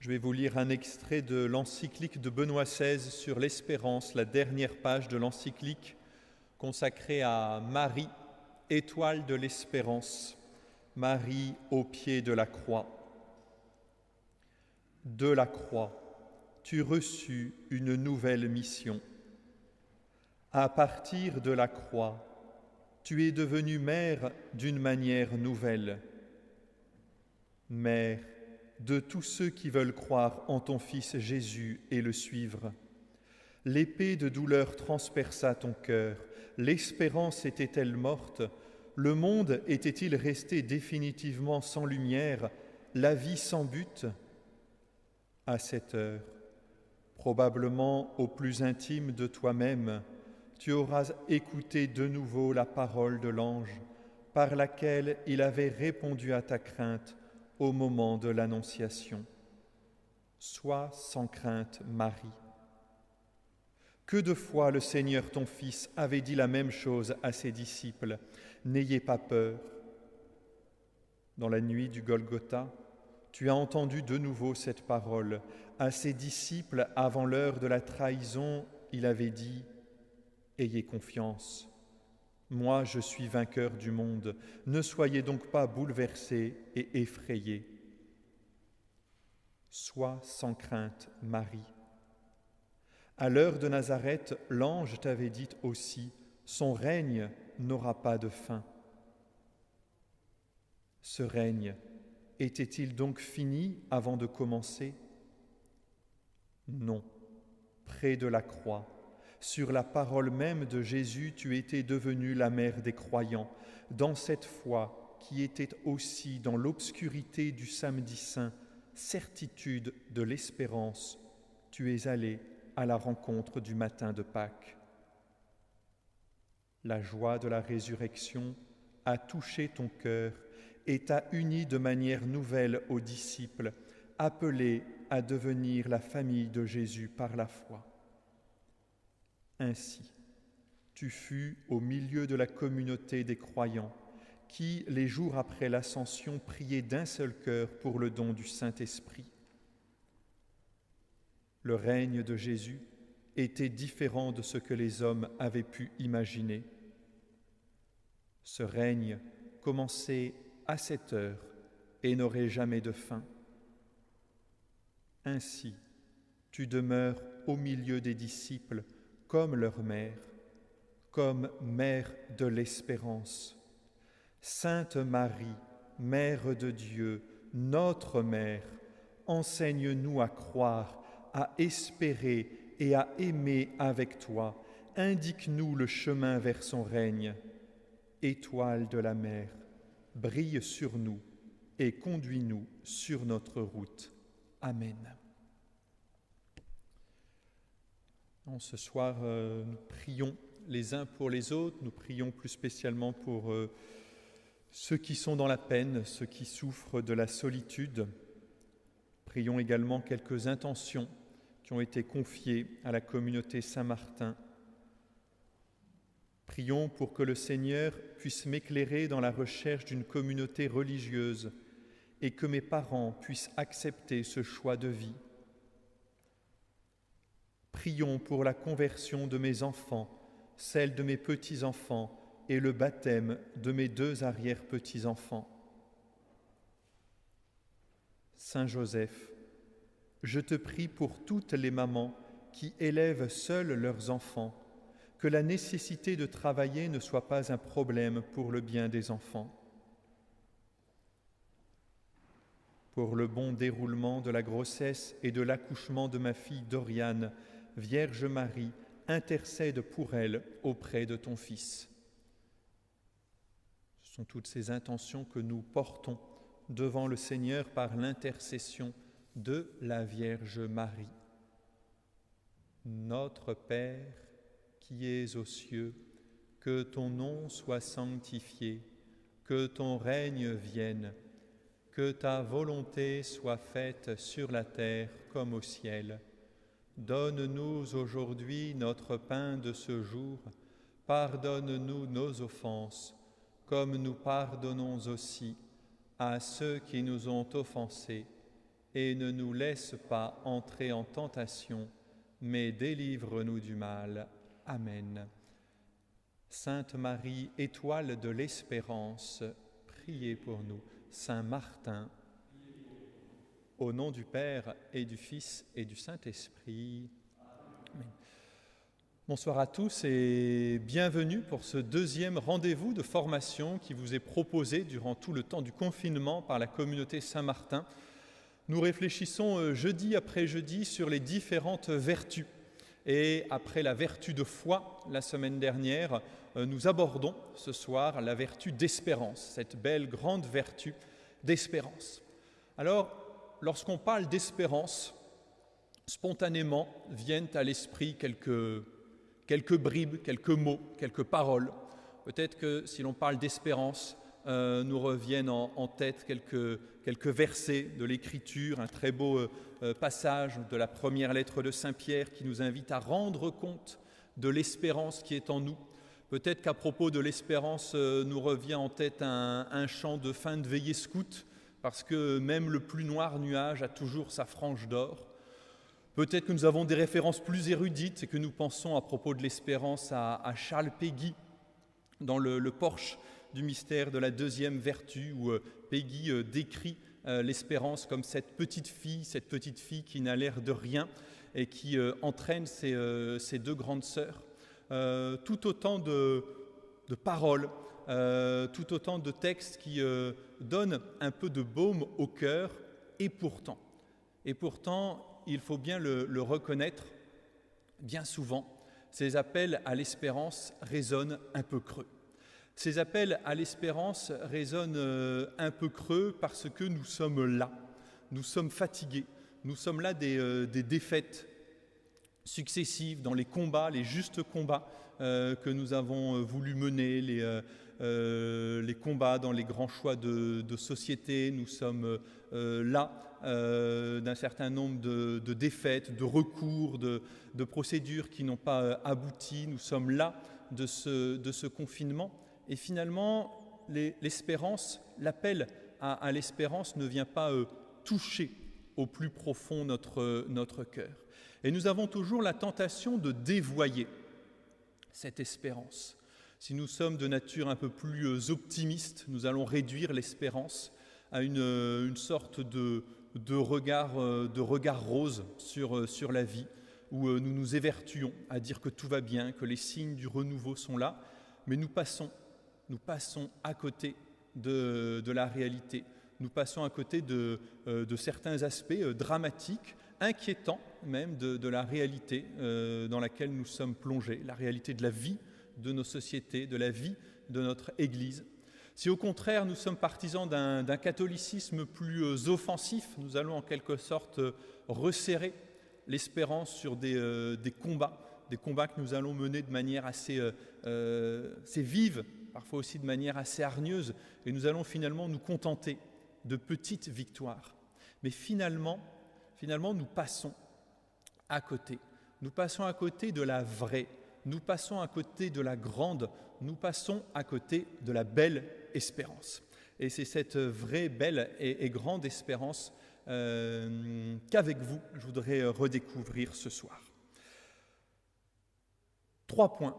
Je vais vous lire un extrait de l'encyclique de Benoît XVI sur l'espérance, la dernière page de l'encyclique consacrée à Marie, étoile de l'espérance, Marie au pied de la croix. De la croix, tu reçus une nouvelle mission. À partir de la croix, tu es devenue mère d'une manière nouvelle. Mère de tous ceux qui veulent croire en ton Fils Jésus et le suivre. L'épée de douleur transperça ton cœur, l'espérance était-elle morte, le monde était-il resté définitivement sans lumière, la vie sans but? À cette heure, probablement au plus intime de toi-même, tu auras écouté de nouveau la parole de l'ange par laquelle il avait répondu à ta crainte au moment de l'Annonciation. Sois sans crainte, Marie. Que de fois le Seigneur ton Fils avait dit la même chose à ses disciples, N'ayez pas peur. Dans la nuit du Golgotha, tu as entendu de nouveau cette parole. À ses disciples, avant l'heure de la trahison, il avait dit, Ayez confiance, moi, je suis vainqueur du monde. Ne soyez donc pas bouleversés et effrayés. Sois sans crainte, Marie. À l'heure de Nazareth, l'ange t'avait dit aussi, son règne n'aura pas de fin. Ce règne était-il donc fini avant de commencer? Non, près de la croix sur la parole même de Jésus, tu étais devenue la mère des croyants, dans cette foi qui était aussi dans l'obscurité du samedi saint, certitude de l'espérance, tu es allé à la rencontre du matin de Pâques. La joie de la résurrection a touché ton cœur et t'a uni de manière nouvelle aux disciples, appelés à devenir la famille de Jésus par la foi. Ainsi, tu fus au milieu de la communauté des croyants qui, les jours après l'ascension, priaient d'un seul cœur pour le don du Saint-Esprit. Le règne de Jésus était différent de ce que les hommes avaient pu imaginer. Ce règne commençait à cette heure et n'aurait jamais de fin. Ainsi, tu demeures au milieu des disciples comme leur mère, comme mère de l'espérance. Sainte Marie, Mère de Dieu, notre Mère, enseigne-nous à croire, à espérer et à aimer avec toi. Indique-nous le chemin vers son règne. Étoile de la mer, brille sur nous et conduis-nous sur notre route. Amen. Ce soir, euh, nous prions les uns pour les autres, nous prions plus spécialement pour euh, ceux qui sont dans la peine, ceux qui souffrent de la solitude. Prions également quelques intentions qui ont été confiées à la communauté Saint-Martin. Prions pour que le Seigneur puisse m'éclairer dans la recherche d'une communauté religieuse et que mes parents puissent accepter ce choix de vie. Prions pour la conversion de mes enfants, celle de mes petits-enfants et le baptême de mes deux arrière-petits-enfants. Saint Joseph, je te prie pour toutes les mamans qui élèvent seules leurs enfants, que la nécessité de travailler ne soit pas un problème pour le bien des enfants. Pour le bon déroulement de la grossesse et de l'accouchement de ma fille Doriane, Vierge Marie, intercède pour elle auprès de ton Fils. Ce sont toutes ces intentions que nous portons devant le Seigneur par l'intercession de la Vierge Marie. Notre Père qui es aux cieux, que ton nom soit sanctifié, que ton règne vienne, que ta volonté soit faite sur la terre comme au ciel. Donne-nous aujourd'hui notre pain de ce jour. Pardonne-nous nos offenses, comme nous pardonnons aussi à ceux qui nous ont offensés. et ne nous laisse pas entrer en tentation, mais délivre-nous du mal. Amen. Sainte Marie, étoile de l'espérance, priez pour nous. Saint Martin, au nom du Père et du Fils et du Saint-Esprit. Bonsoir à tous et bienvenue pour ce deuxième rendez-vous de formation qui vous est proposé durant tout le temps du confinement par la communauté Saint-Martin. Nous réfléchissons euh, jeudi après jeudi sur les différentes vertus. Et après la vertu de foi la semaine dernière, euh, nous abordons ce soir la vertu d'espérance, cette belle grande vertu d'espérance. Alors, lorsqu'on parle d'espérance, spontanément viennent à l'esprit quelques, bribes, quelques mots, quelques paroles. Peut-être que si l'on parle d'espérance, euh, nous reviennent en, tête quelques, quelques, versets de l'Écriture, un très beau euh, euh, passage de la première lettre de Saint Pierre qui nous invite à rendre compte de l'espérance qui est en nous. Peut-être qu'à propos de l'espérance, nous revient en tête un, un, chant de fin de veillée scout, parce que même le plus noir nuage a toujours sa frange d'or. Peut-être que nous avons des références plus érudites et que nous pensons à propos de l'espérance à, Charles Péguy dans le, le Porche du mystère de la deuxième vertu, où euh, Peggy euh, décrit euh, l'espérance comme cette petite fille, cette petite fille qui n'a l'air de rien et qui entraîne ses, deux grandes sœurs. tout autant de, paroles, tout autant de textes qui donnent un peu de baume au cœur, et pourtant, et pourtant, il faut bien le reconnaître, bien souvent, ces appels à l'espérance résonnent un peu creux. Ces appels à l'espérance résonnent euh, un peu creux parce que nous sommes là, nous sommes fatigués, nous sommes là des, euh, défaites successives dans les combats, les justes combats euh, que nous avons voulu mener, les, les, combats dans les grands choix de, société. Nous sommes là d'un certain nombre de, défaites, de recours, de, procédures qui n'ont pas abouti. Nous sommes là de ce, confinement. Et finalement, l'espérance, l'appel à, l'espérance ne vient pas euh, toucher au plus profond notre, notre cœur. Et nous avons toujours la tentation de dévoyer cette espérance. Si nous sommes de nature un peu plus euh, optimiste, nous allons réduire l'espérance à une, euh, une sorte de, de, regard, de regard rose sur, sur la vie, où nous nous évertuons à dire que tout va bien, que les signes du renouveau sont là, mais nous passons nous passons à côté de, la réalité, nous passons à côté de, euh, certains aspects euh, dramatiques, inquiétants même de, la réalité euh, dans laquelle nous sommes plongés, la réalité de la vie de nos sociétés, de la vie de notre Église. Si au contraire nous sommes partisans d'un catholicisme plus offensif, nous allons en quelque sorte resserrer l'espérance sur des, combats, des combats que nous allons mener de manière assez, assez vive parfois aussi de manière assez hargneuse, et nous allons finalement nous contenter de petites victoires. Mais finalement, finalement, nous passons à côté. Nous passons à côté de la vraie, nous passons à côté de la grande, nous passons à côté de la belle espérance. Et c'est cette vraie, belle et, grande espérance euh, qu'avec vous, je voudrais redécouvrir ce soir. Trois points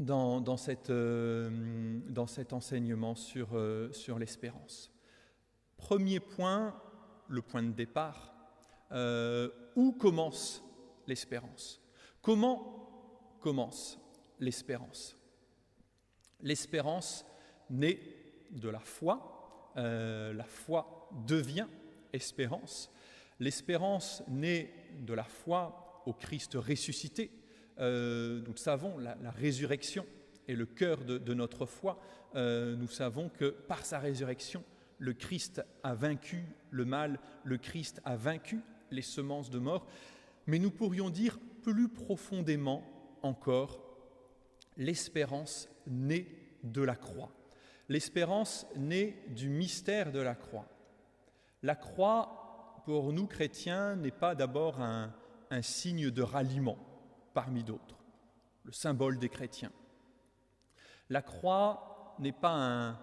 dans, cette, euh, dans cet enseignement sur, euh, sur l'espérance. Premier point, le point de départ, où commence l'espérance? Comment commence l'espérance L'espérance naît de la foi, la foi devient espérance. L'espérance naît de la foi au Christ ressuscité, euh, nous savons la, résurrection est le cœur de, notre foi. Euh, nous savons que par sa résurrection, le Christ a vaincu le mal, le Christ a vaincu les semences de mort. Mais nous pourrions dire plus profondément encore, l'espérance naît de la croix. L'espérance naît du mystère de la croix. La croix, pour nous chrétiens, n'est pas d'abord un signe de ralliement parmi d'autres, le symbole des chrétiens. La croix n'est pas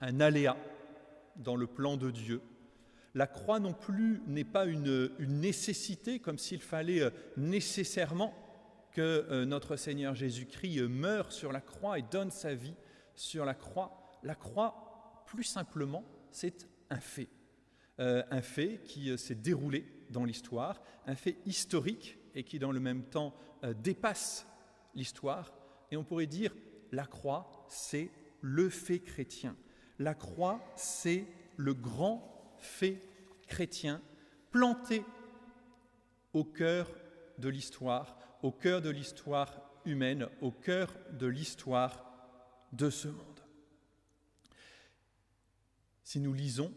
un, aléa dans le plan de Dieu. La croix non plus n'est pas une, nécessité, comme s'il fallait euh, nécessairement que euh, notre Seigneur Jésus-Christ euh, meure sur la croix et donne sa vie sur la croix. La croix, plus simplement, c'est un fait. un fait qui s'est déroulé dans l'histoire, un fait historique et qui dans le même temps dépasse l'histoire. Et on pourrait dire, la croix, c'est le fait chrétien. La croix, c'est le grand fait chrétien planté au cœur de l'histoire, au cœur de l'histoire humaine, au cœur de l'histoire de ce monde. Si nous lisons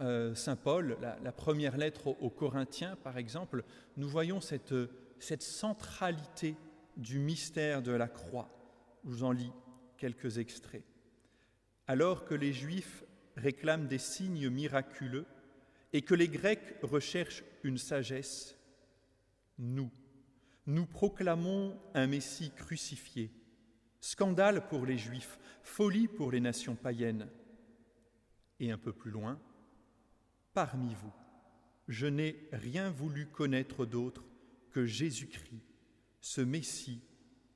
euh, Saint Paul, la, première lettre aux, Corinthiens, par exemple, nous voyons cette, cette centralité du mystère de la croix. Je vous en lis quelques extraits. Alors que les Juifs réclament des signes miraculeux et que les Grecs recherchent une sagesse, nous, nous proclamons un Messie crucifié, scandale pour les Juifs, folie pour les nations païennes. Et un peu plus loin, parmi vous, je n'ai rien voulu connaître d'autre que Jésus-Christ, ce Messie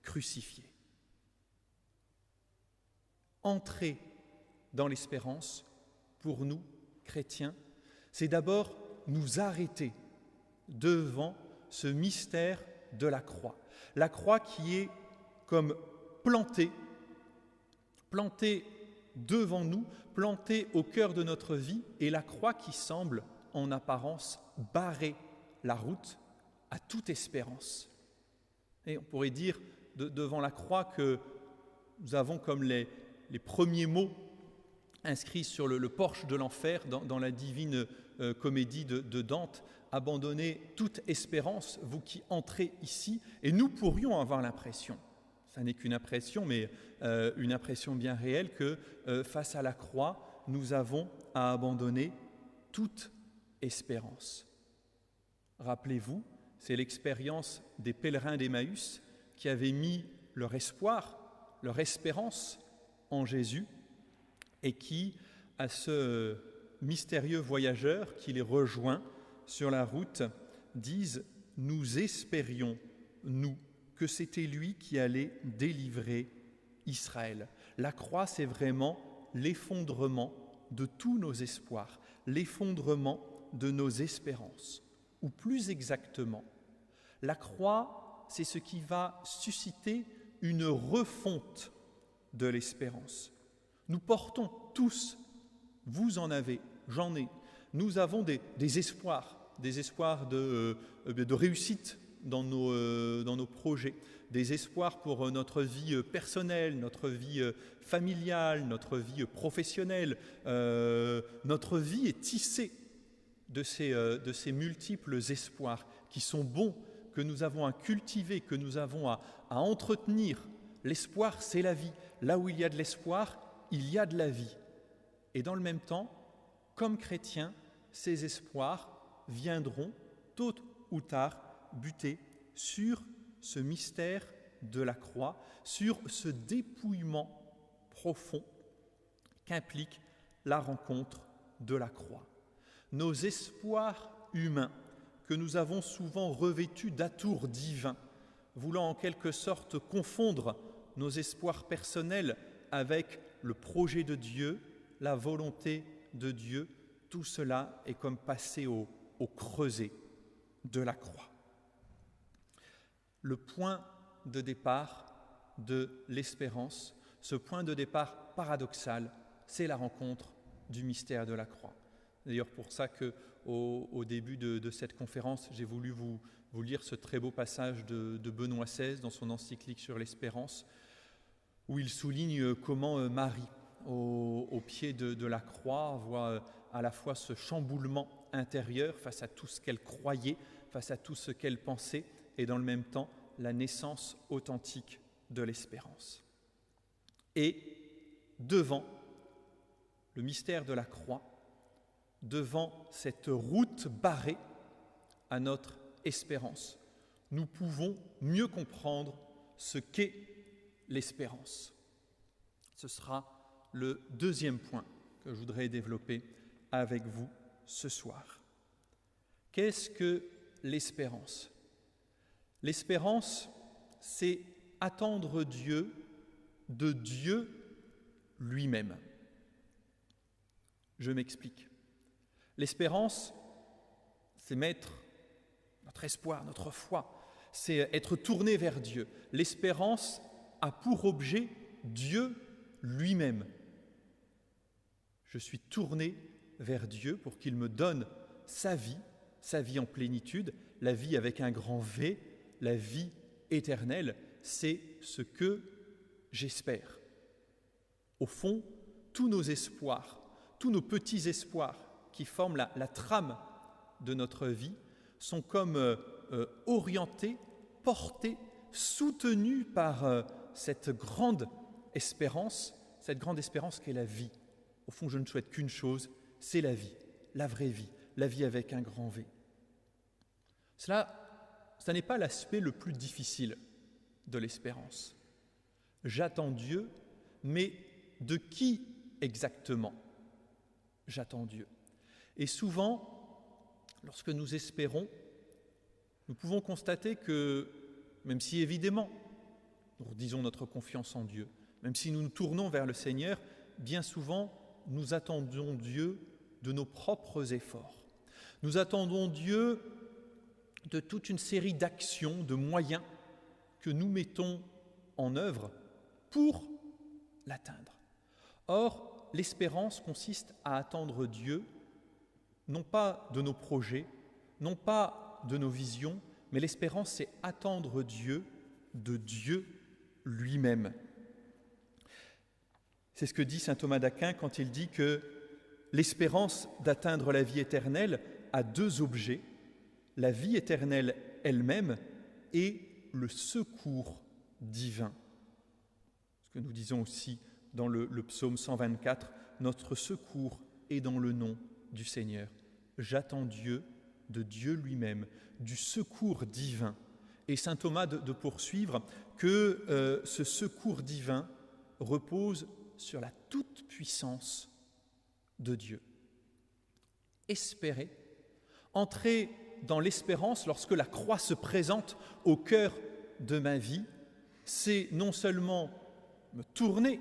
crucifié. Entrer dans l'espérance, pour nous, chrétiens, c'est d'abord nous arrêter devant ce mystère de la croix. La croix qui est comme plantée, plantée devant nous, plantée au cœur de notre vie, et la croix qui semble, en apparence, barrer la route à toute espérance. Et on pourrait dire devant la croix que nous avons comme les, les premiers mots inscrits sur le, porche de l'enfer dans, la divine euh, comédie de, Dante, abandonnez toute espérance, vous qui entrez ici, et nous pourrions avoir l'impression, ça n'est qu'une impression, mais euh, une impression bien réelle, que euh, face à la croix, nous avons à abandonner toute espérance. Rappelez-vous, c'est l'expérience des pèlerins d'Emmaüs qui avaient mis leur espoir, leur espérance en Jésus et qui, à ce mystérieux voyageur qui les rejoint sur la route, disent Nous espérions, nous, que c'était lui qui allait délivrer Israël. La croix, c'est vraiment l'effondrement de tous nos espoirs, l'effondrement de nos espérances. Ou plus exactement, la croix, c'est ce qui va susciter une refonte de l'espérance. Nous portons tous, vous en avez, j'en ai, nous avons des, espoirs, des espoirs de, euh, réussite dans nos, euh, dans nos, projets, des espoirs pour euh, notre vie personnelle, notre vie familiale, notre vie professionnelle. notre vie est tissée de ces, de ces multiples espoirs qui sont bons, que nous avons à cultiver, que nous avons à, à entretenir. L'espoir, c'est la vie. Là où il y a de l'espoir, il y a de la vie. Et dans le même temps, comme chrétiens, ces espoirs viendront tôt ou tard buter sur ce mystère de la croix, sur ce dépouillement profond qu'implique la rencontre de la croix. Nos espoirs humains, que nous avons souvent revêtus d'atours divins, voulant en quelque sorte confondre nos espoirs personnels avec le projet de Dieu, la volonté de Dieu, tout cela est comme passé au, creuset de la croix. Le point de départ de l'espérance, ce point de départ paradoxal, c'est la rencontre du mystère de la croix. D'ailleurs, pour ça que au, début de, cette conférence, j'ai voulu vous, lire ce très beau passage de, de Benoît XVI dans son encyclique sur l'espérance, où il souligne comment euh, Marie, au, pied de, la croix, voit euh, à la fois ce chamboulement intérieur face à tout ce qu'elle croyait, face à tout ce qu'elle pensait, et dans le même temps la naissance authentique de l'espérance. Et devant le mystère de la croix, devant cette route barrée à notre espérance, nous pouvons mieux comprendre ce qu'est l'espérance. Ce sera le deuxième point que je voudrais développer avec vous ce soir. Qu'est-ce que l'espérance? L'espérance, c'est attendre Dieu de Dieu lui-même. Je m'explique. L'espérance, c'est mettre notre espoir, notre foi, c'est être tourné vers Dieu. L'espérance a pour objet Dieu lui-même. Je suis tourné vers Dieu pour qu'il me donne sa vie, sa vie en plénitude, la vie avec un grand V, la vie éternelle, c'est ce que j'espère. Au fond, tous nos espoirs, tous nos petits espoirs qui forment la, trame de notre vie sont comme euh, euh, orientés, portés, soutenus par euh, cette grande espérance, cette grande espérance qu'est la vie. Au fond, je ne souhaite qu'une chose, c'est la vie, la vraie vie, la vie avec un grand V. Cela, ce n'est pas l'aspect le plus difficile de l'espérance. J'attends Dieu, mais de qui exactement j'attends Dieu? Et souvent, lorsque nous espérons, nous pouvons constater que, même si évidemment nous disons notre confiance en Dieu, même si nous nous tournons vers le Seigneur, bien souvent nous attendons Dieu de nos propres efforts. Nous attendons Dieu de toute une série d'actions, de moyens que nous mettons en œuvre pour l'atteindre. Or, l'espérance consiste à attendre Dieu, non pas de nos projets, non pas de nos visions, mais l'espérance, c'est attendre Dieu de Dieu lui-même. C'est ce que dit saint Thomas d'Aquin quand il dit que l'espérance d'atteindre la vie éternelle a deux objets, la vie éternelle elle-même et le secours divin. Ce que nous disons aussi dans le, psaume 124, notre secours est dans le nom du Seigneur. J'attends Dieu, de Dieu lui-même, du secours divin. Et saint Thomas de, poursuivre que euh, ce secours divin repose sur la toute-puissance de Dieu. Espérer, entrer dans l'espérance lorsque la croix se présente au cœur de ma vie, c'est non seulement me tourner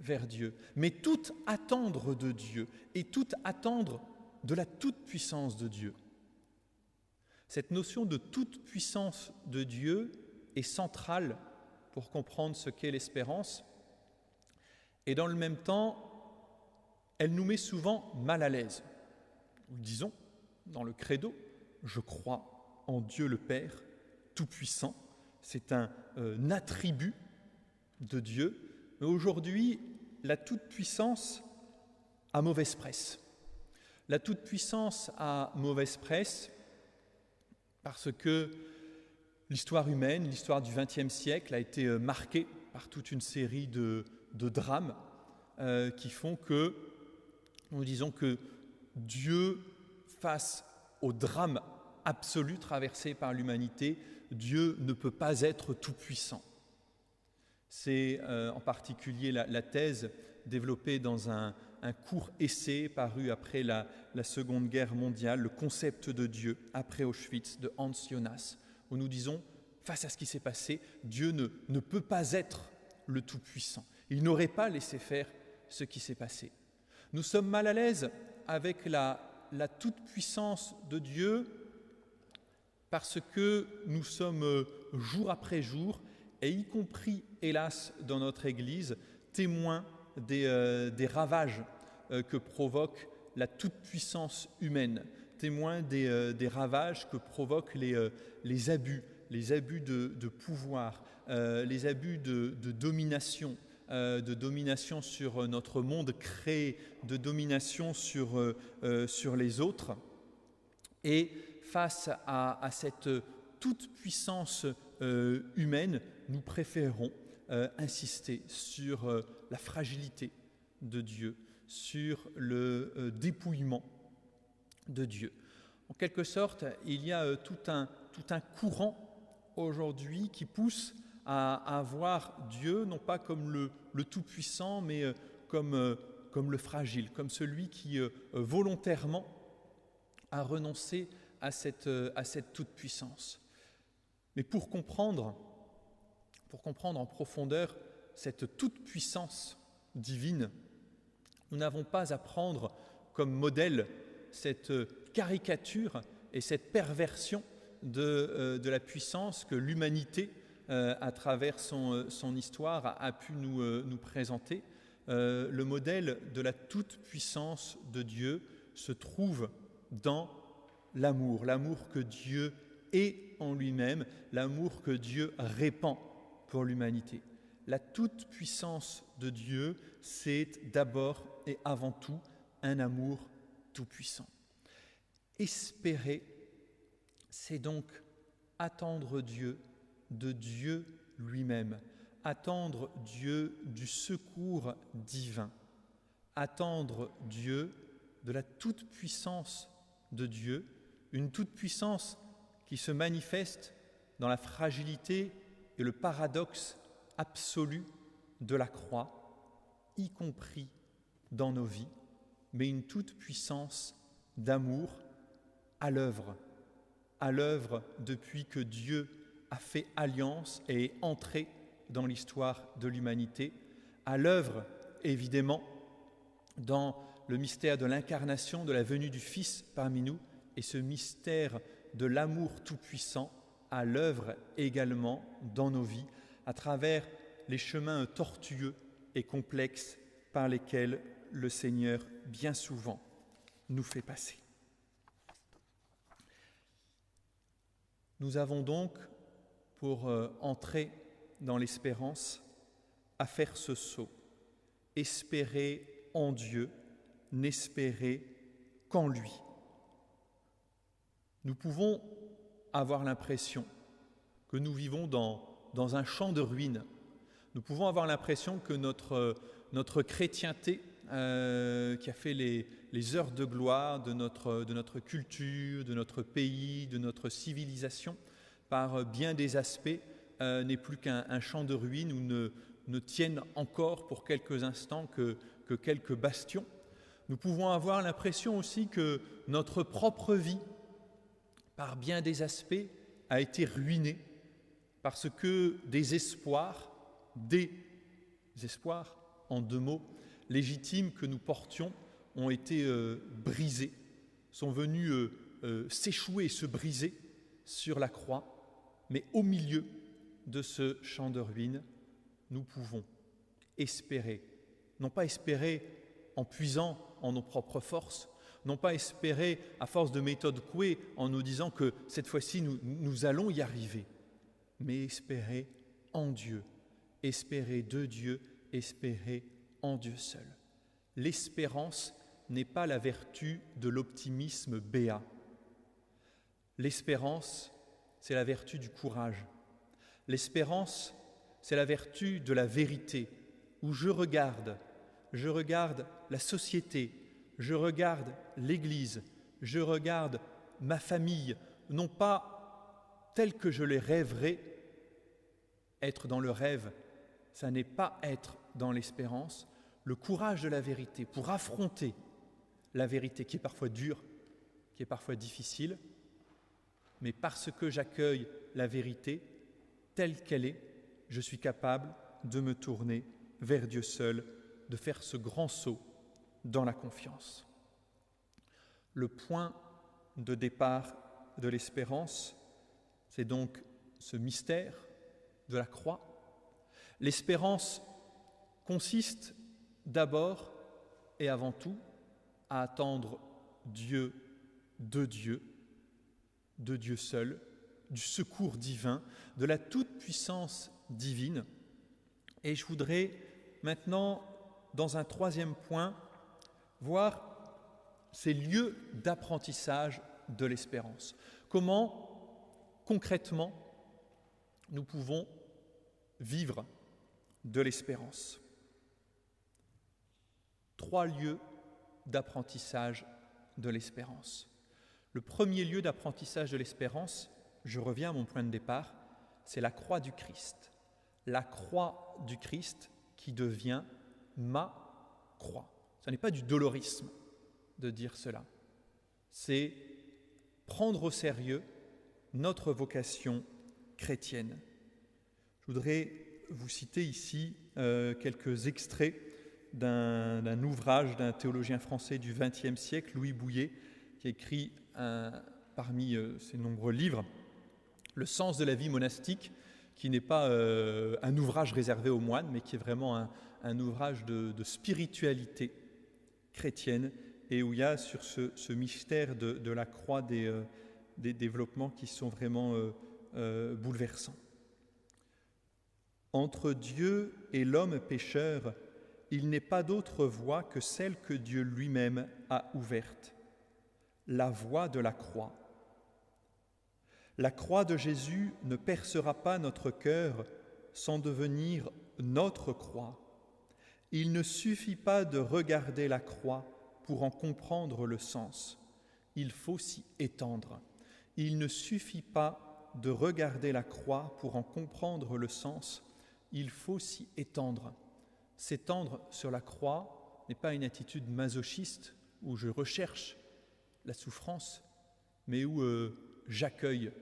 vers Dieu, mais tout attendre de Dieu et tout attendre de la toute-puissance de Dieu. Cette notion de toute-puissance de Dieu est centrale pour comprendre ce qu'est l'espérance, et dans le même temps, elle nous met souvent mal à l'aise. Nous disons dans le credo, je crois en Dieu le Père Tout-Puissant. C'est un, euh, attribut de Dieu. Mais aujourd'hui, la toute-puissance a mauvaise presse. La toute-puissance a mauvaise presse parce que l'histoire humaine, l'histoire du XXe siècle a été euh, marquée par toute une série de, drames euh, qui font que nous disons que Dieu, face au drame absolu traversé par l'humanité, Dieu ne peut pas être tout-puissant. C'est euh, en particulier la, thèse développée dans un, court essai paru après la, Seconde Guerre mondiale, le concept de Dieu, après Auschwitz, de Hans Jonas, où nous disons, face à ce qui s'est passé, Dieu ne, ne peut pas être le Tout-Puissant. Il n'aurait pas laissé faire ce qui s'est passé. Nous sommes mal à l'aise avec la, toute-puissance de Dieu parce que nous sommes euh, jour après jour, et y compris, hélas, dans notre Église, témoins des, euh, ravages euh, que provoque la toute-puissance humaine, témoins des, ravages que provoquent les, abus, les abus de, pouvoir, les abus de domination, de domination sur notre monde créé, de domination sur, sur les autres. Et face à, cette toute-puissance euh, humaine, nous préférons euh, insister sur euh, la fragilité de Dieu, sur le dépouillement de Dieu. En quelque sorte, il y a tout, un, tout un courant aujourd'hui qui pousse à, voir Dieu non pas comme le, le Tout-Puissant, mais comme, comme le fragile, comme celui qui volontairement à renoncer à cette, à cette toute-puissance. Mais pour comprendre, pour comprendre en profondeur cette toute-puissance divine, nous n'avons pas à prendre comme modèle cette caricature et cette perversion de, euh, de la puissance que l'humanité, euh, à travers son, euh, histoire, a, pu nous, nous présenter. le modèle de la toute-puissance de Dieu se trouve dans l'amour, l'amour que Dieu est en lui-même, l'amour que Dieu répand pour l'humanité. La toute-puissance de Dieu, c'est d'abord et avant tout un amour tout-puissant. Espérer, c'est donc attendre Dieu de Dieu lui-même, attendre Dieu du secours divin, attendre Dieu de la toute-puissance de Dieu, une toute-puissance qui se manifeste dans la fragilité et le paradoxe absolu de la croix, y compris dans nos vies, mais une toute-puissance d'amour à l'œuvre, à l'œuvre depuis que Dieu a fait alliance et est entré dans l'histoire de l'humanité, à l'œuvre évidemment dans le mystère de l'incarnation, de la venue du Fils parmi nous, et ce mystère de l'amour tout-puissant à l'œuvre également dans nos vies, à travers les chemins tortueux et complexes par lesquels le Seigneur bien souvent nous fait passer. Nous avons donc, pour euh, entrer dans l'espérance, à faire ce saut, espérer en Dieu, n'espérer qu'en lui. Nous pouvons avoir l'impression que nous vivons dans, dans un champ de ruines. Nous pouvons avoir l'impression que notre, notre chrétienté euh, qui a fait les, heures de gloire de notre, de notre culture, de notre pays, de notre civilisation, par bien des aspects, euh, n'est plus qu'un champ de ruines où ne, ne tiennent encore pour quelques instants que, que quelques bastions. Nous pouvons avoir l'impression aussi que notre propre vie, par bien des aspects, a été ruinée parce que des espoirs, des espoirs, en deux mots, légitimes que nous portions ont été euh, brisés, sont venus euh, s'échouer, se briser sur la croix, mais au milieu de ce champ de ruines, nous pouvons espérer, non pas espérer en puisant en nos propres forces, non pas espérer à force de méthode couée en nous disant que cette fois-ci nous allons y arriver, mais espérer en Dieu, espérer de Dieu, espérer en Dieu seul. L'espérance n'est pas la vertu de l'optimisme béat. L'espérance, c'est la vertu du courage. L'espérance, c'est la vertu de la vérité, où je regarde, je regarde la société, je regarde l'Église, je regarde ma famille, non pas tel que je les rêverais. Être dans le rêve, ça n'est pas être dans l'espérance, le courage de la vérité pour affronter la vérité qui est parfois dure, qui est parfois difficile, mais parce que j'accueille la vérité telle qu'elle est, je suis capable de me tourner vers Dieu seul, de faire ce grand saut dans la confiance. Le point de départ de l'espérance, c'est donc ce mystère de la croix. L'espérance consiste d'abord et avant tout à attendre Dieu de Dieu, de Dieu seul, du secours divin, de la toute-puissance divine. Et je voudrais maintenant, dans un troisième point, voir ces lieux d'apprentissage de l'espérance. Comment, concrètement, nous pouvons vivre de l'espérance? Trois lieux d'apprentissage de l'espérance. Le premier lieu d'apprentissage de l'espérance, je reviens à mon point de départ, c'est la croix du Christ. La croix du Christ qui devient ma croix. Ce n'est pas du dolorisme de dire cela. C'est prendre au sérieux notre vocation chrétienne. Je voudrais vous citer ici euh, quelques extraits d'un ouvrage d'un théologien français du XXe siècle, Louis Bouillet, qui écrit parmi euh, ses nombreux livres Le sens de la vie monastique, qui n'est pas euh, un ouvrage réservé aux moines, mais qui est vraiment un, ouvrage de, spiritualité chrétienne, et où il y a sur ce, mystère de, la croix des, des, développements qui sont vraiment bouleversants. Entre Dieu et l'homme pécheur, il n'est pas d'autre voie que celle que Dieu lui-même a ouverte, la voie de la croix. La croix de Jésus ne percera pas notre cœur sans devenir notre croix. Il ne suffit pas de regarder la croix pour en comprendre le sens. Il faut s'y étendre. Il ne suffit pas de regarder la croix pour en comprendre le sens il faut s'y étendre. S'étendre sur la croix n'est pas une attitude masochiste où je recherche la souffrance, mais où euh, j'accueille.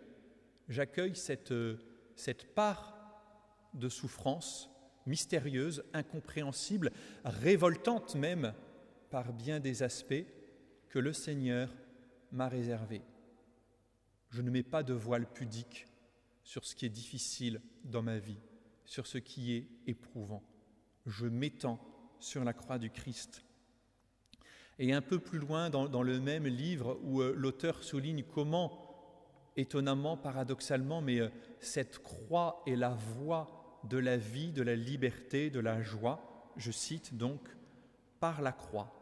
J'accueille cette, euh, cette part de souffrance mystérieuse, incompréhensible, révoltante même par bien des aspects que le Seigneur m'a réservé. Je ne mets pas de voile pudique sur ce qui est difficile dans ma vie sur ce qui est éprouvant. Je m'étends sur la croix du Christ. Et un peu plus loin dans, le même livre où euh, l'auteur souligne comment, étonnamment, paradoxalement, mais euh, cette croix est la voie de la vie, de la liberté, de la joie, je cite donc, par la croix,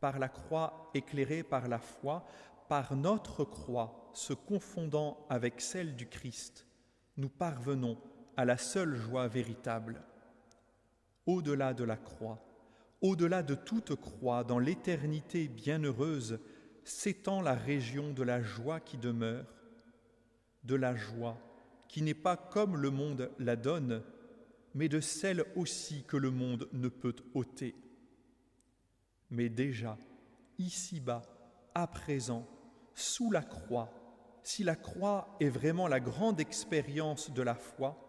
par la croix éclairée par la foi, par notre croix se confondant avec celle du Christ, nous parvenons à la seule joie véritable. Au-delà de la croix, au-delà de toute croix, dans l'éternité bienheureuse, s'étend la région de la joie qui demeure, de la joie qui n'est pas comme le monde la donne, mais de celle aussi que le monde ne peut ôter. Mais déjà, ici-bas, à présent, sous la croix, si la croix est vraiment la grande expérience de la foi,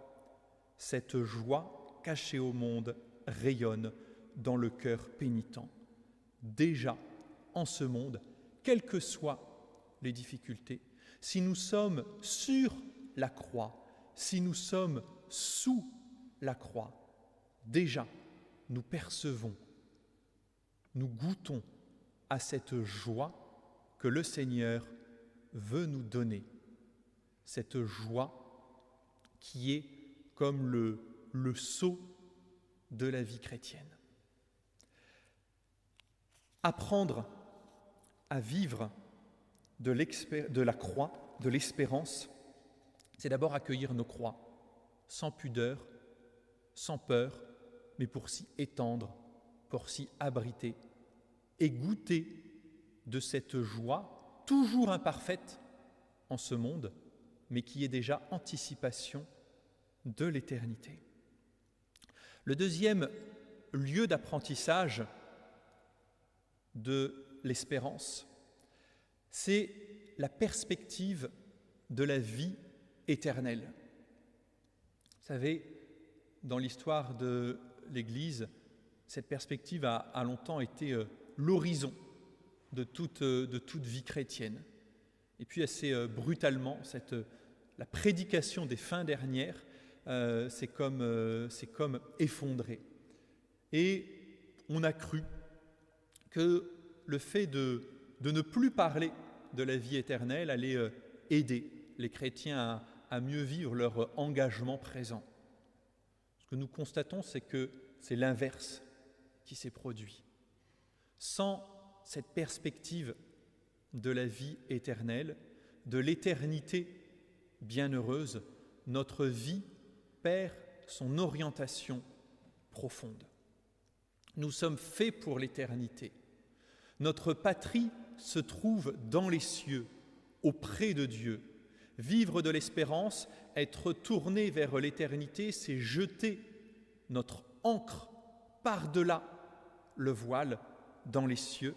cette joie cachée au monde rayonne dans le cœur pénitent. Déjà, en ce monde, quelles que soient les difficultés, si nous sommes sur la croix, si nous sommes sous la croix, déjà nous percevons, nous goûtons à cette joie que le Seigneur veut nous donner, cette joie qui est comme le, le sceau de la vie chrétienne. Apprendre à vivre de, la croix, de l'espérance, c'est d'abord accueillir nos croix, sans pudeur, sans peur, mais pour s'y étendre, pour s'y abriter, et goûter de cette joie, toujours imparfaite en ce monde, mais qui est déjà anticipation de l'éternité. Le deuxième lieu d'apprentissage de l'espérance, c'est la perspective de la vie éternelle. Vous savez, dans l'histoire de l'Église, cette perspective a, longtemps été euh, l'horizon de toute, euh, de toute vie chrétienne. Et puis assez euh, brutalement, cette, la prédication des fins dernières c'est comme, comme. Et on a cru que le fait de, ne plus parler de la vie éternelle allait euh, aider les chrétiens à, à, mieux vivre leur engagement présent. Ce que nous constatons, c'est que c'est l'inverse qui s'est produit. Sans cette perspective de la vie éternelle, de l'éternité bienheureuse, notre vie perd son orientation profonde. Nous sommes faits pour l'éternité. Notre patrie se trouve dans les cieux, auprès de Dieu. Vivre de l'espérance, être tourné vers l'éternité, c'est jeter notre encre par-delà le voile dans les cieux.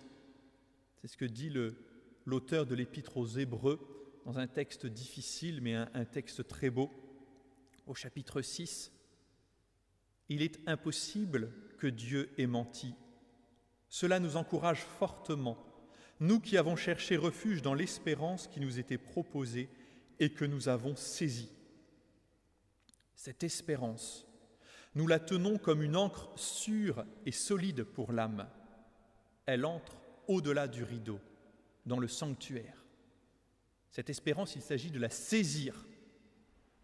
C'est ce que dit l'auteur de l'Épître aux Hébreux dans un texte difficile, mais un, un texte très beau, au chapitre 6. Il est impossible que Dieu ait menti. Cela nous encourage fortement, nous qui avons cherché refuge dans l'espérance qui nous était proposée et que nous avons saisie. Cette espérance, nous la tenons comme une encre sûre et solide pour l'âme. Elle entre au-delà du rideau, dans le sanctuaire. Cette espérance, il s'agit de la saisir,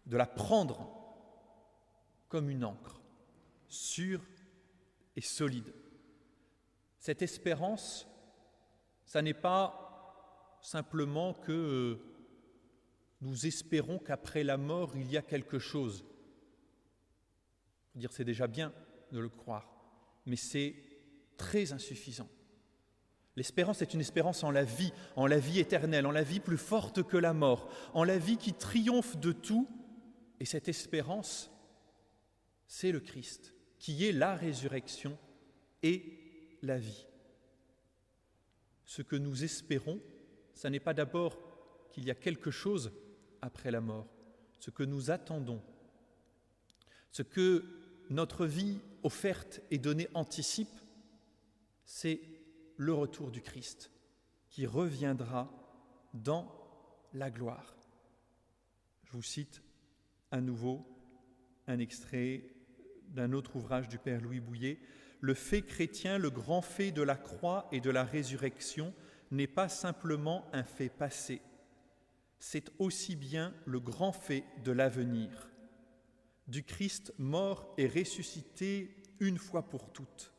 de la prendre comme une encre, sûre et solide. Cette espérance, ça n'est pas simplement que euh, nous espérons qu'après la mort, il y a quelque chose. Dire c'est déjà bien de le croire, mais c'est très insuffisant. L'espérance est une espérance en la vie, en la vie éternelle, en la vie plus forte que la mort, en la vie qui triomphe de tout. Et cette espérance, c'est le Christ, qui est la résurrection et la vie. Ce que nous espérons, ce n'est pas d'abord qu'il y a quelque chose après la mort. Ce que nous attendons, ce que notre vie offerte et donnée anticipe, c'est le retour du Christ, qui reviendra dans la gloire. Je vous cite à nouveau un extrait d'un autre ouvrage du Père Louis Bouillet. Le fait chrétien, le grand fait de la croix et de la résurrection, n'est pas simplement un fait passé, c'est aussi bien le grand fait de l'avenir, du Christ mort et ressuscité une fois pour toutes.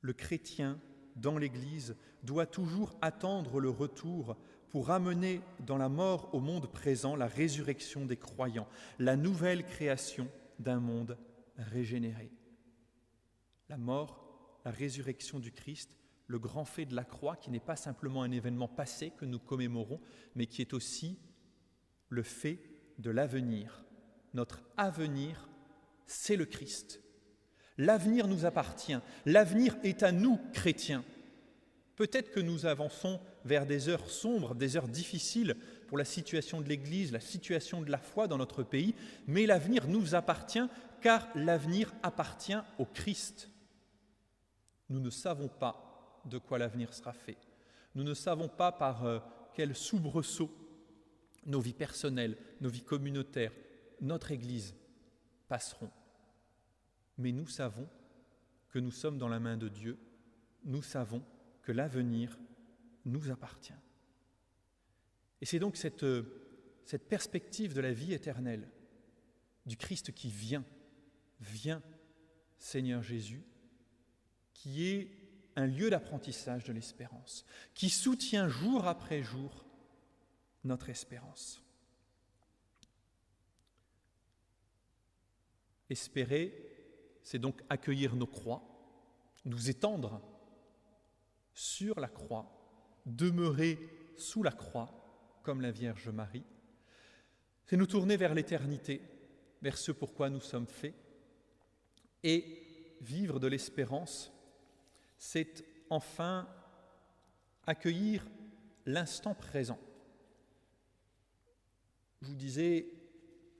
Le chrétien dans l'Église doit toujours attendre le retour pour amener dans la mort au monde présent la résurrection des croyants, la nouvelle création d'un monde régénéré. La mort, la résurrection du Christ, le grand fait de la croix, qui n'est pas simplement un événement passé que nous commémorons, mais qui est aussi le fait de l'avenir. Notre avenir, c'est le Christ. L'avenir nous appartient. L'avenir est à nous, chrétiens. Peut-être que nous avançons vers des heures sombres, des heures difficiles pour la situation de l'Église, la situation de la foi dans notre pays, mais l'avenir nous appartient car l'avenir appartient au Christ. Nous ne savons pas de quoi l'avenir sera fait. Nous ne savons pas par euh, quel soubresaut nos vies personnelles, nos vies communautaires, notre Église passeront. Mais nous savons que nous sommes dans la main de Dieu, nous savons que l'avenir nous appartient. Et c'est donc cette, cette perspective de la vie éternelle, du Christ qui vient, vient, Seigneur Jésus, qui est un lieu d'apprentissage de l'espérance, qui soutient jour après jour notre espérance. Espérer, c'est donc accueillir nos croix, nous étendre sur la croix, demeurer sous la croix comme la Vierge Marie. C'est nous tourner vers l'éternité, vers ce pourquoi nous sommes faits. Et vivre de l'espérance, c'est enfin accueillir l'instant présent. Je vous disais,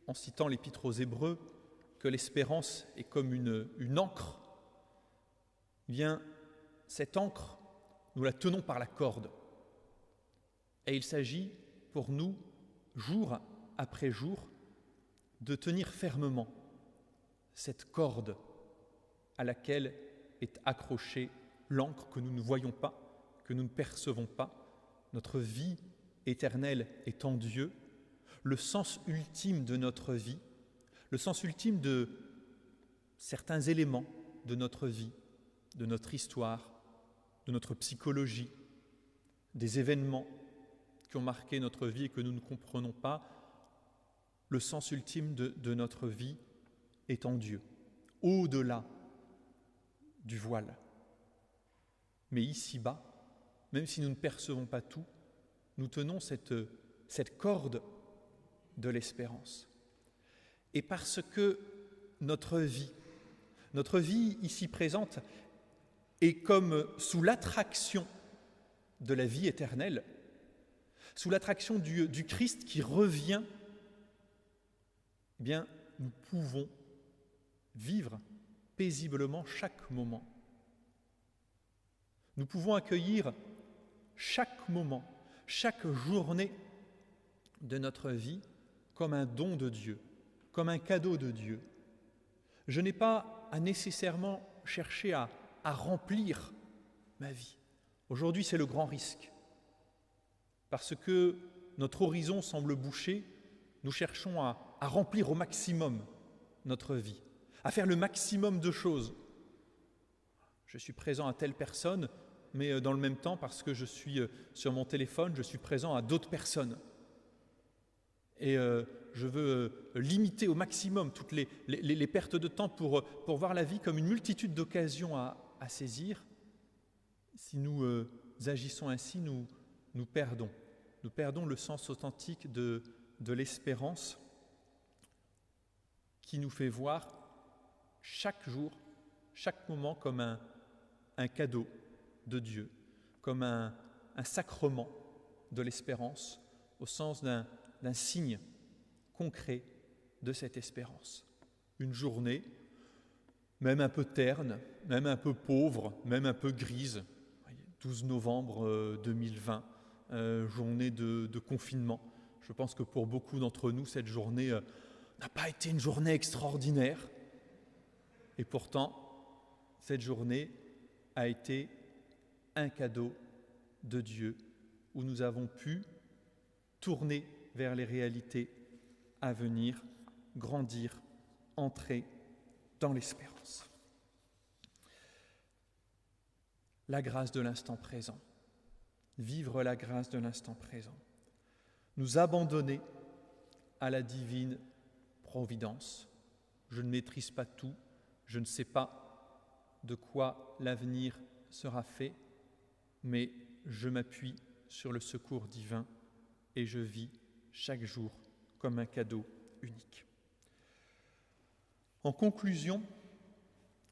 en citant l'Épître aux Hébreux, que l'espérance est comme une, une encre, eh bien, cette encre, nous la tenons par la corde. Et il s'agit pour nous, jour après jour, de tenir fermement cette corde à laquelle est accrochée l'encre que nous ne voyons pas, que nous ne percevons pas. Notre vie éternelle est en Dieu. Le sens ultime de notre vie le sens ultime de certains éléments de notre vie, de notre histoire, de notre psychologie, des événements qui ont marqué notre vie et que nous ne comprenons pas, le sens ultime de, notre vie est en Dieu, au-delà du voile. Mais ici-bas, même si nous ne percevons pas tout, nous tenons cette, corde de l'espérance et parce que notre vie, notre vie ici présente est comme sous l'attraction de la vie éternelle, sous l'attraction du, du Christ qui revient, eh bien, nous pouvons vivre paisiblement chaque moment. Nous pouvons accueillir chaque moment, chaque journée de notre vie comme un don de Dieu, comme un cadeau de Dieu. Je n'ai pas à nécessairement chercher à, remplir ma vie. Aujourd'hui, c'est le grand risque. Parce que notre horizon semble bouché, nous cherchons à remplir au maximum notre vie, à faire le maximum de choses. Je suis présent à telle personne, mais euh, dans le même temps, parce que je suis euh, sur mon téléphone, je suis présent à d'autres personnes. Et euh, je veux limiter au maximum toutes les, pertes de temps pour, pour voir la vie comme une multitude d'occasions à, saisir. Si nous agissons ainsi, nous, nous perdons. Nous perdons le sens authentique de, de l'espérance qui nous fait voir chaque jour, chaque moment comme un, un cadeau de Dieu, comme un, sacrement de l'espérance, au sens d'un signe concret de cette espérance. Une journée, même un peu terne, même un peu pauvre, même un peu grise, 12 novembre 2020, euh, journée de, de, confinement. Je pense que pour beaucoup d'entre nous, cette journée euh, n'a pas été une journée extraordinaire. Et pourtant, cette journée a été un cadeau de Dieu où nous avons pu tourner vers les réalités à venir, grandir, entrer dans l'espérance. La grâce de l'instant présent. Vivre la grâce de l'instant présent. Nous abandonner à la divine providence. Je ne maîtrise pas tout, je ne sais pas de quoi l'avenir sera fait, mais je m'appuie sur le secours divin et je vis chaque jour comme un cadeau unique. En conclusion,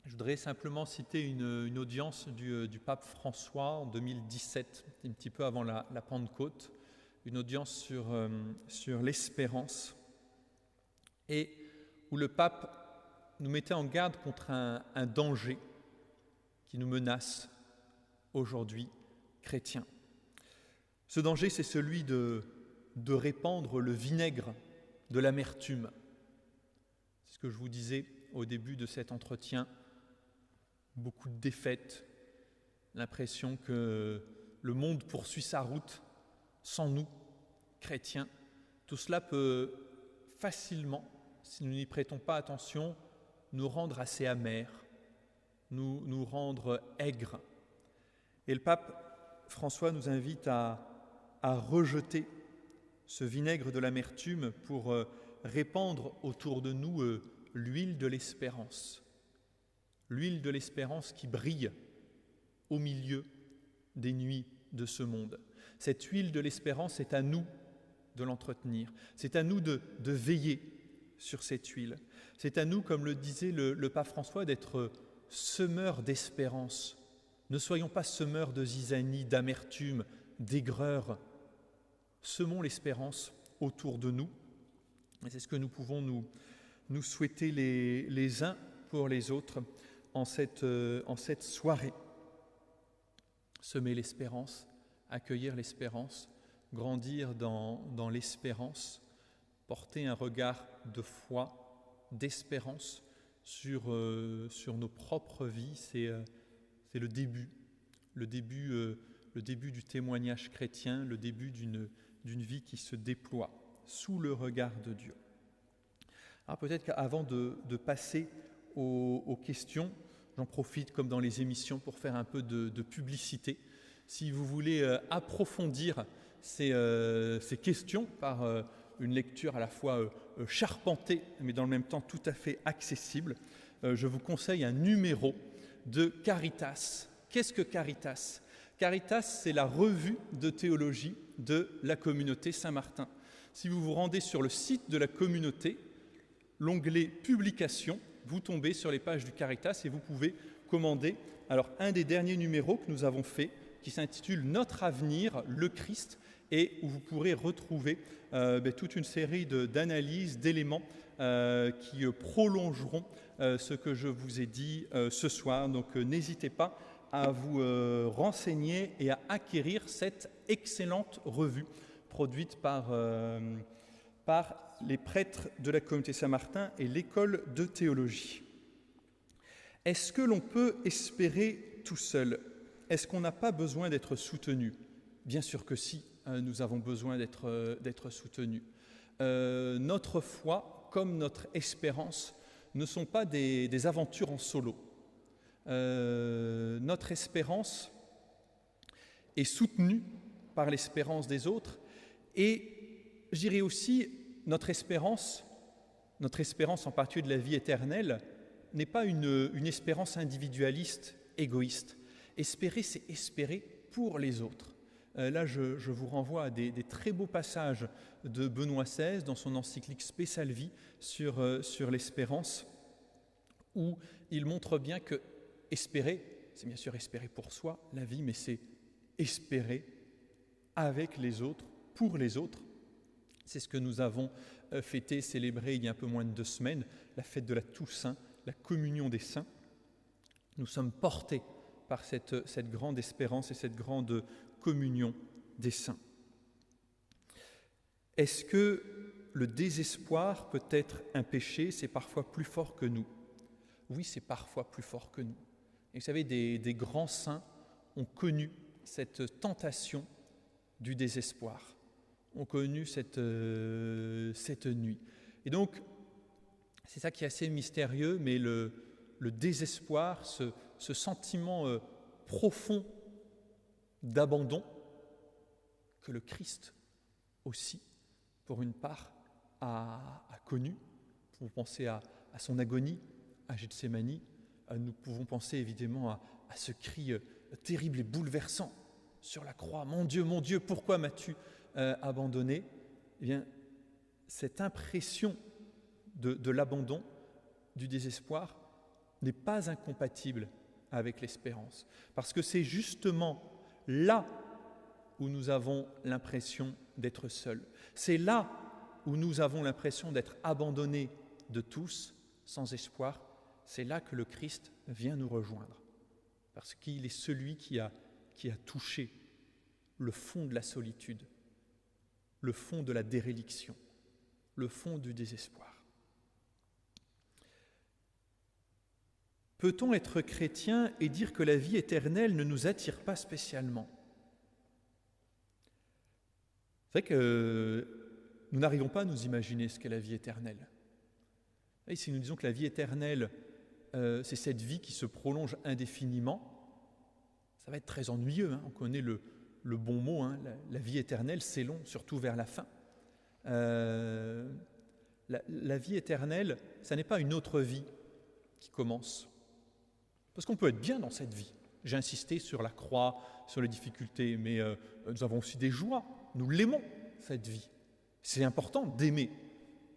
je voudrais simplement citer une, audience du, du, pape François en 2017, un petit peu avant la, Pentecôte, une audience sur, euh, sur l'espérance, et où le pape nous mettait en garde contre un danger qui nous menace aujourd'hui, chrétiens. Ce danger, c'est celui de, de répandre le vinaigre de l'amertume. C'est ce que je vous disais au début de cet entretien. Beaucoup de défaites, l'impression que le monde poursuit sa route sans nous, chrétiens. Tout cela peut facilement, si nous n'y prêtons pas attention, nous rendre assez amers, nous, nous rendre aigres. Et le pape François nous invite à, rejeter ce vinaigre de l'amertume pour euh, répandre autour de nous euh, l'huile de l'espérance. L'huile de l'espérance qui brille au milieu des nuits de ce monde. Cette huile de l'espérance, c'est à nous de l'entretenir. C'est à nous de, veiller sur cette huile. C'est à nous, comme le disait le, le pape François, d'être semeurs d'espérance. Ne soyons pas semeurs de zizanie, d'amertume, d'aigreur, semons l'espérance autour de nous. Et c'est ce que nous pouvons nous, nous souhaiter les, uns pour les autres en cette, euh, en cette soirée. Semer l'espérance, accueillir l'espérance, grandir dans, dans l'espérance, porter un regard de foi, d'espérance sur, euh, sur nos propres vies, c'est euh, le début, le début, euh, le début du témoignage chrétien, le début d'une vie qui se déploie sous le regard de Dieu. Alors peut-être qu'avant de, de, passer aux, questions, j'en profite comme dans les émissions pour faire un peu de, publicité. Si vous voulez euh, approfondir ces, euh, ces, questions par une lecture à la fois charpentée mais dans le même temps tout à fait accessible, je vous conseille un numéro de Caritas. Qu'est-ce que Caritas? Caritas, c'est la revue de théologie de la communauté Saint-Martin. Si vous vous rendez sur le site de la communauté, l'onglet Publications, vous tombez sur les pages du Caritas et vous pouvez commander alors un des derniers numéros que nous avons fait qui s'intitule Notre avenir, le Christ, et où vous pourrez retrouver euh, ben, toute une série d'analyses, d'éléments euh, qui prolongeront ce que je vous ai dit ce soir. Donc n'hésitez pas à vous renseigner et à acquérir cette excellente revue produite par, par les prêtres de la communauté Saint-Martin et l'école de théologie. Est-ce que l'on peut espérer tout seul? Est-ce qu'on n'a pas besoin d'être soutenu? Bien sûr que si, nous avons besoin d'être euh, soutenus. Euh, notre foi, comme notre espérance, ne sont pas des, aventures en solo. Euh, notre espérance est soutenue par l'espérance des autres et je aussi notre espérance, notre espérance en particulier de la vie éternelle, n'est pas une, espérance individualiste, égoïste. Espérer, c'est espérer pour les autres. Euh, là, je, vous renvoie à des, très beaux passages de Benoît XVI dans son encyclique Spécial sur, euh, sur l'espérance, où il montre bien que espérer, c'est bien sûr espérer pour soi la vie, mais c'est espérer avec les autres, pour les autres. C'est ce que nous avons euh, fêté, célébré il y a un peu moins de deux semaines, la fête de la Toussaint, la communion des saints. Nous sommes portés par cette, cette grande espérance et cette grande communion des saints. Est-ce que le désespoir peut être un péché? C'est parfois plus fort que nous. Oui, c'est parfois plus fort que nous. Et vous savez, des, des grands saints ont connu cette tentation du désespoir, ont connu cette, euh, cette nuit. Et donc, c'est ça qui est assez mystérieux, mais le, désespoir, ce, sentiment euh, profond d'abandon que le Christ aussi, pour une part, a, connu. Nous pouvons penser à, son agonie, à Gethsemane. Euh, nous pouvons penser évidemment à, ce cri euh, terrible et bouleversant sur la croix. Mon Dieu, mon Dieu, pourquoi m'as-tu abandonné? Eh bien, cette impression de, l'abandon, du désespoir, n'est pas incompatible avec l'espérance. Parce que c'est justement là où nous avons l'impression d'être seuls. C'est là où nous avons l'impression d'être abandonnés de tous, sans espoir. C'est là que le Christ vient nous rejoindre. Parce qu'il est celui qui a, touché le fond de la solitude, le fond de la déréliction, le fond du désespoir. Peut-on être chrétien et dire que la vie éternelle ne nous attire pas spécialement? C'est vrai que nous n'arrivons pas à nous imaginer ce qu'est la vie éternelle. Et si nous disons que la vie éternelle, euh, c'est cette vie qui se prolonge indéfiniment, ça va être très ennuyeux. Hein. On connaît le, bon mot, hein. la, vie éternelle, c'est long, surtout vers la fin. Euh, la vie éternelle, ça n'est pas une autre vie qui commence. Parce qu'on peut être bien dans cette vie. J'ai insisté sur la croix, sur les difficultés, mais euh, nous avons aussi des joies. Nous l'aimons, cette vie. C'est important d'aimer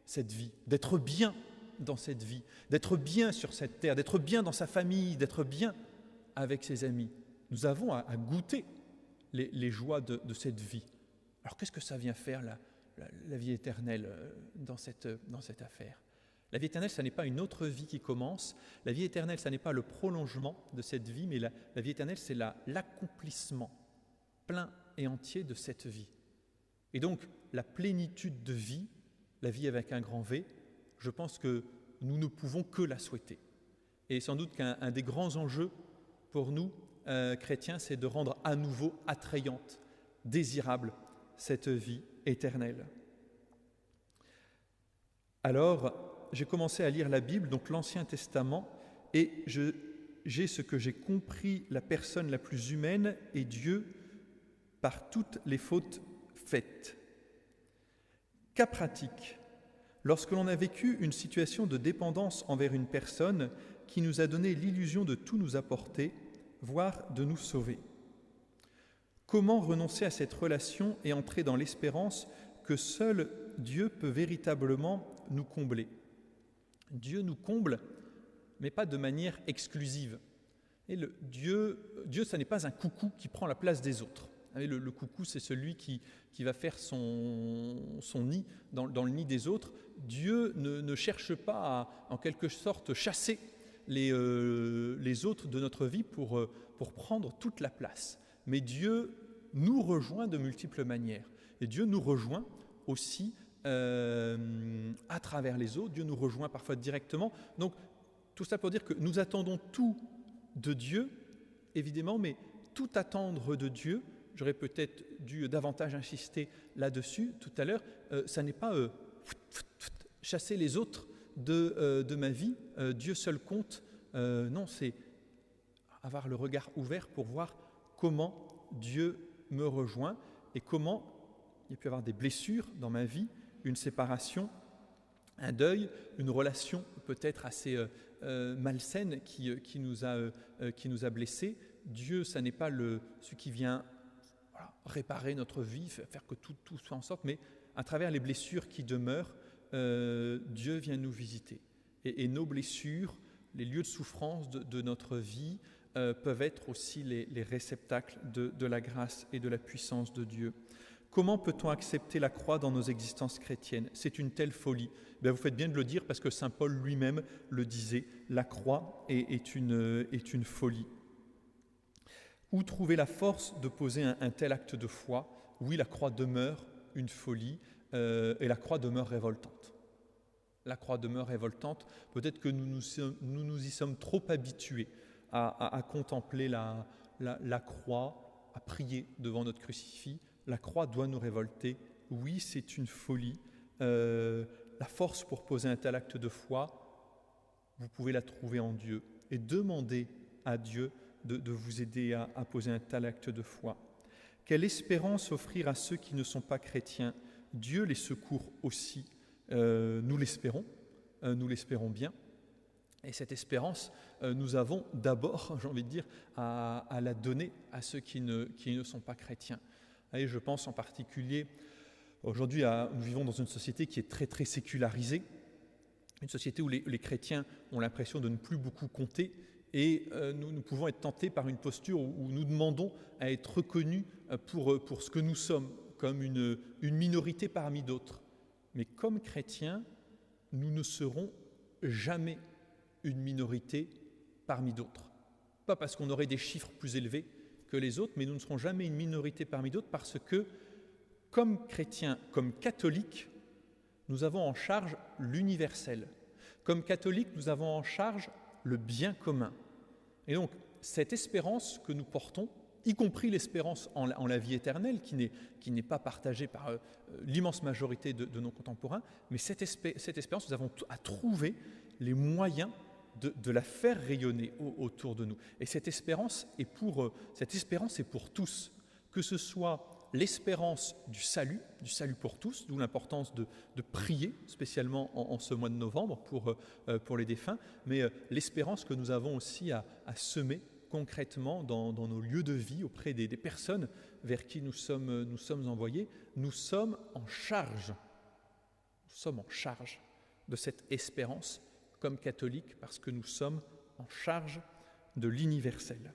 cette vie, d'être bien dans cette vie, d'être bien sur cette terre, d'être bien dans sa famille, d'être bien avec ses amis. Nous avons à, goûter les, joies de, cette vie. Alors qu'est-ce que ça vient faire, la, vie éternelle, euh, cette, dans cette affaire? La vie éternelle, ce n'est pas une autre vie qui commence. La vie éternelle, ce n'est pas le prolongement de cette vie, mais la, vie éternelle, c'est l'accomplissement plein et entier de cette vie. Et donc, la plénitude de vie, la vie avec un grand V, je pense que nous ne pouvons que la souhaiter. Et sans doute qu'un des grands enjeux pour nous, euh, chrétiens, c'est de rendre à nouveau attrayante, désirable cette vie éternelle. Alors, j'ai commencé à lire la Bible, donc l'Ancien Testament, et j'ai ce que j'ai compris la personne la plus humaine et Dieu par toutes les fautes faites. Cas pratique, lorsque l'on a vécu une situation de dépendance envers une personne qui nous a donné l'illusion de tout nous apporter, voire de nous sauver. Comment renoncer à cette relation et entrer dans l'espérance que seul Dieu peut véritablement nous combler? Dieu nous comble, mais pas de manière exclusive. Et le, Dieu, Dieu, ça n'est pas un coucou qui prend la place des autres. Le, le coucou, c'est celui qui, qui, va faire son, son nid dans, dans, le nid des autres. Dieu ne, ne cherche pas à, en quelque sorte, chasser les, euh, les autres de notre vie pour, euh, pour prendre toute la place. Mais Dieu nous rejoint de multiples manières. Et Dieu nous rejoint aussi euh, à travers les autres. Dieu nous rejoint parfois directement. Donc, tout ça pour dire que nous attendons tout de Dieu, évidemment, mais tout attendre de Dieu, j'aurais peut-être dû davantage insister là-dessus tout à l'heure, euh, ça n'est pas euh, chasser les autres de, de ma vie, Dieu seul compte, non, c'est avoir le regard ouvert pour voir comment Dieu me rejoint et comment il y avoir des blessures dans ma vie, une séparation, un deuil, une relation peut-être assez euh, euh, malsaine qui, euh, qui, nous a, qui nous a blessés. Dieu, ça n'est pas le, ce qui vient réparer notre vie, faire que tout, tout, soit en sorte, mais à travers les blessures qui demeurent, Dieu vient nous visiter. Et, nos blessures, les lieux de souffrance de, notre vie, peuvent être aussi les, les réceptacles de, de la grâce et de la puissance de Dieu. Comment peut-on accepter la croix dans nos existences chrétiennes? C'est une telle folie. Bien, vous faites bien de le dire parce que Saint Paul lui-même le disait, la croix est, une, folie. Où trouver la force de poser un, tel acte de foi? Oui, la croix demeure une folie euh, et la croix demeure révoltante. La croix demeure révoltante. Peut-être que nous nous, y sommes trop habitués à, contempler la croix, à prier devant notre crucifix la croix doit nous révolter. Oui, c'est une folie. Euh, la force pour poser un tel acte de foi, vous pouvez la trouver en Dieu. Et demandez à Dieu de, vous aider à, poser un tel acte de foi. Quelle espérance offrir à ceux qui ne sont pas chrétiens? Dieu les secourt aussi. Euh, nous l'espérons, euh, nous l'espérons bien. Et cette espérance, nous avons d'abord, j'ai envie de dire, à, la donner à ceux qui ne sont pas chrétiens. Je pense en particulier, aujourd'hui, nous vivons dans une société qui est très très sécularisée, une société où les, chrétiens ont l'impression de ne plus beaucoup compter, et euh, nous, nous, pouvons être tentés par une posture où, où nous demandons à être reconnus euh, pour, euh, pour ce que nous sommes, comme une, une minorité parmi d'autres. Mais comme chrétiens, nous ne serons jamais une minorité parmi d'autres. Pas parce qu'on aurait des chiffres plus élevés, que les autres, mais nous ne serons jamais une minorité parmi d'autres parce que, comme chrétiens, comme catholiques, nous avons en charge l'universel. Comme catholiques, nous avons en charge le bien commun. Et donc, cette espérance que nous portons, y compris l'espérance en, la vie éternelle, qui n'est pas partagée par euh, l'immense majorité de, de, nos contemporains, mais cette, espé cette espérance, nous avons à trouver les moyens de, la faire rayonner au, autour de nous. Et cette espérance est pour, euh, cette espérance est pour tous, que ce soit l'espérance du salut, du salut pour tous, d'où l'importance de, de, prier, spécialement en, ce mois de novembre pour, euh, pour les défunts, mais euh, l'espérance que nous avons aussi à, à semer concrètement dans, dans, nos lieux de vie auprès des, des, personnes vers qui nous sommes, nous sommes envoyés. Nous sommes en charge, nous sommes en charge de cette espérance comme catholiques parce que nous sommes en charge de l'universel.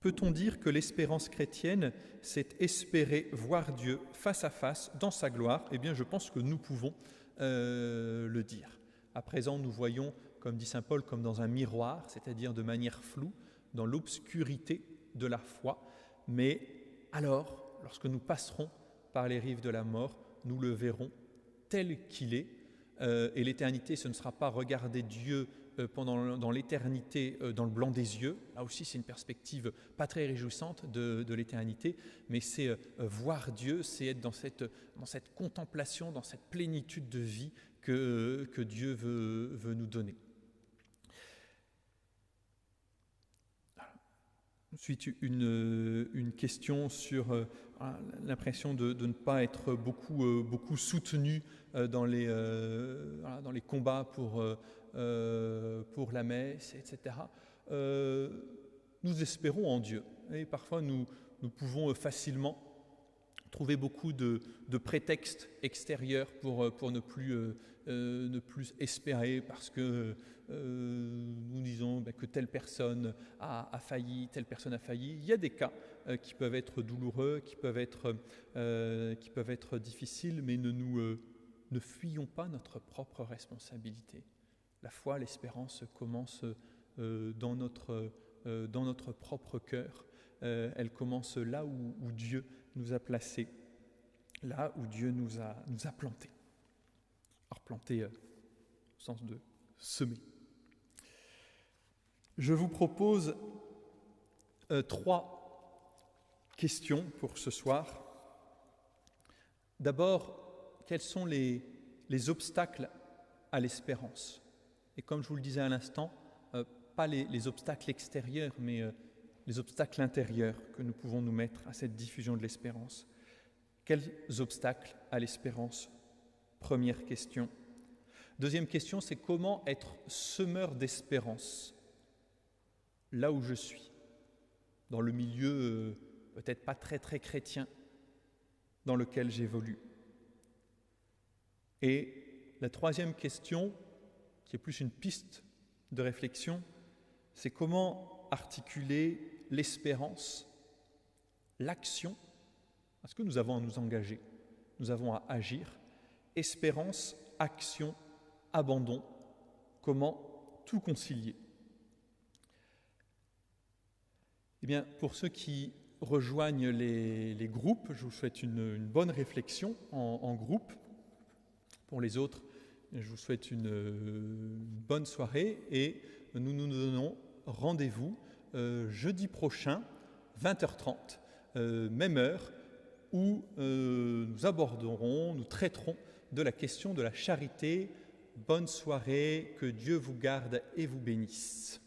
Peut-on dire que l'espérance chrétienne, c'est espérer voir Dieu face à face dans sa gloire? Eh bien, je pense que nous pouvons euh, le dire. À présent, nous voyons, comme dit Saint Paul, comme dans un miroir, c'est-à-dire de manière floue, dans l'obscurité de la foi. Mais alors, lorsque nous passerons par les rives de la mort, nous le verrons tel qu'il est. Euh, et l'éternité, ce ne sera pas regarder Dieu euh, pendant, dans l'éternité euh, dans le blanc des yeux. Là aussi, c'est une perspective pas très réjouissante de, l'éternité, mais c'est voir Dieu, c'est être dans cette, dans cette contemplation, dans cette plénitude de vie que, que Dieu veut, veut nous donner. Ensuite, une, une question sur euh, l'impression de, de, ne pas être beaucoup, euh, beaucoup soutenu euh, dans, les, dans les combats pour, pour la messe, etc. nous espérons en Dieu. Et parfois, nous, nous pouvons facilement trouver beaucoup de, prétextes extérieurs pour, euh, pour ne, plus, euh, euh, ne plus espérer parce que nous disons ben, que telle personne a, failli, telle personne a failli. Il y a des cas qui peuvent être douloureux, qui peuvent être, difficiles, mais ne nous fuyons pas notre propre responsabilité. La foi, l'espérance commence dans, notre, propre cœur. elle commence là où Dieu nous a placés, là où Dieu nous a, nous a plantés. Alors plantés euh, au sens de semer. Je vous propose euh, trois questions pour ce soir. D'abord, quels sont les, les obstacles à l'espérance? Et comme je vous le disais à l'instant, euh, pas les, les, obstacles extérieurs, mais les obstacles intérieurs que nous pouvons nous mettre à cette diffusion de l'espérance. Quels obstacles à l'espérance? Première question. Deuxième question, c'est comment être semeur d'espérance là où je suis, dans le milieu euh, peut-être pas très très chrétien dans lequel j'évolue. Et la troisième question, qui est plus une piste de réflexion, c'est comment articuler l'espérance, l'action, parce que nous avons à nous engager, nous avons à agir. Espérance, action, abandon, comment tout concilier Eh bien, pour ceux qui rejoignent les, groupes, je vous souhaite une, bonne réflexion en, groupe. Pour les autres, je vous souhaite une, une bonne soirée et nous nous donnons rendez-vous euh, jeudi prochain, 20h30, euh, même heure, où euh, nous aborderons, nous traiterons de la question de la charité. Bonne soirée, que Dieu vous garde et vous bénisse.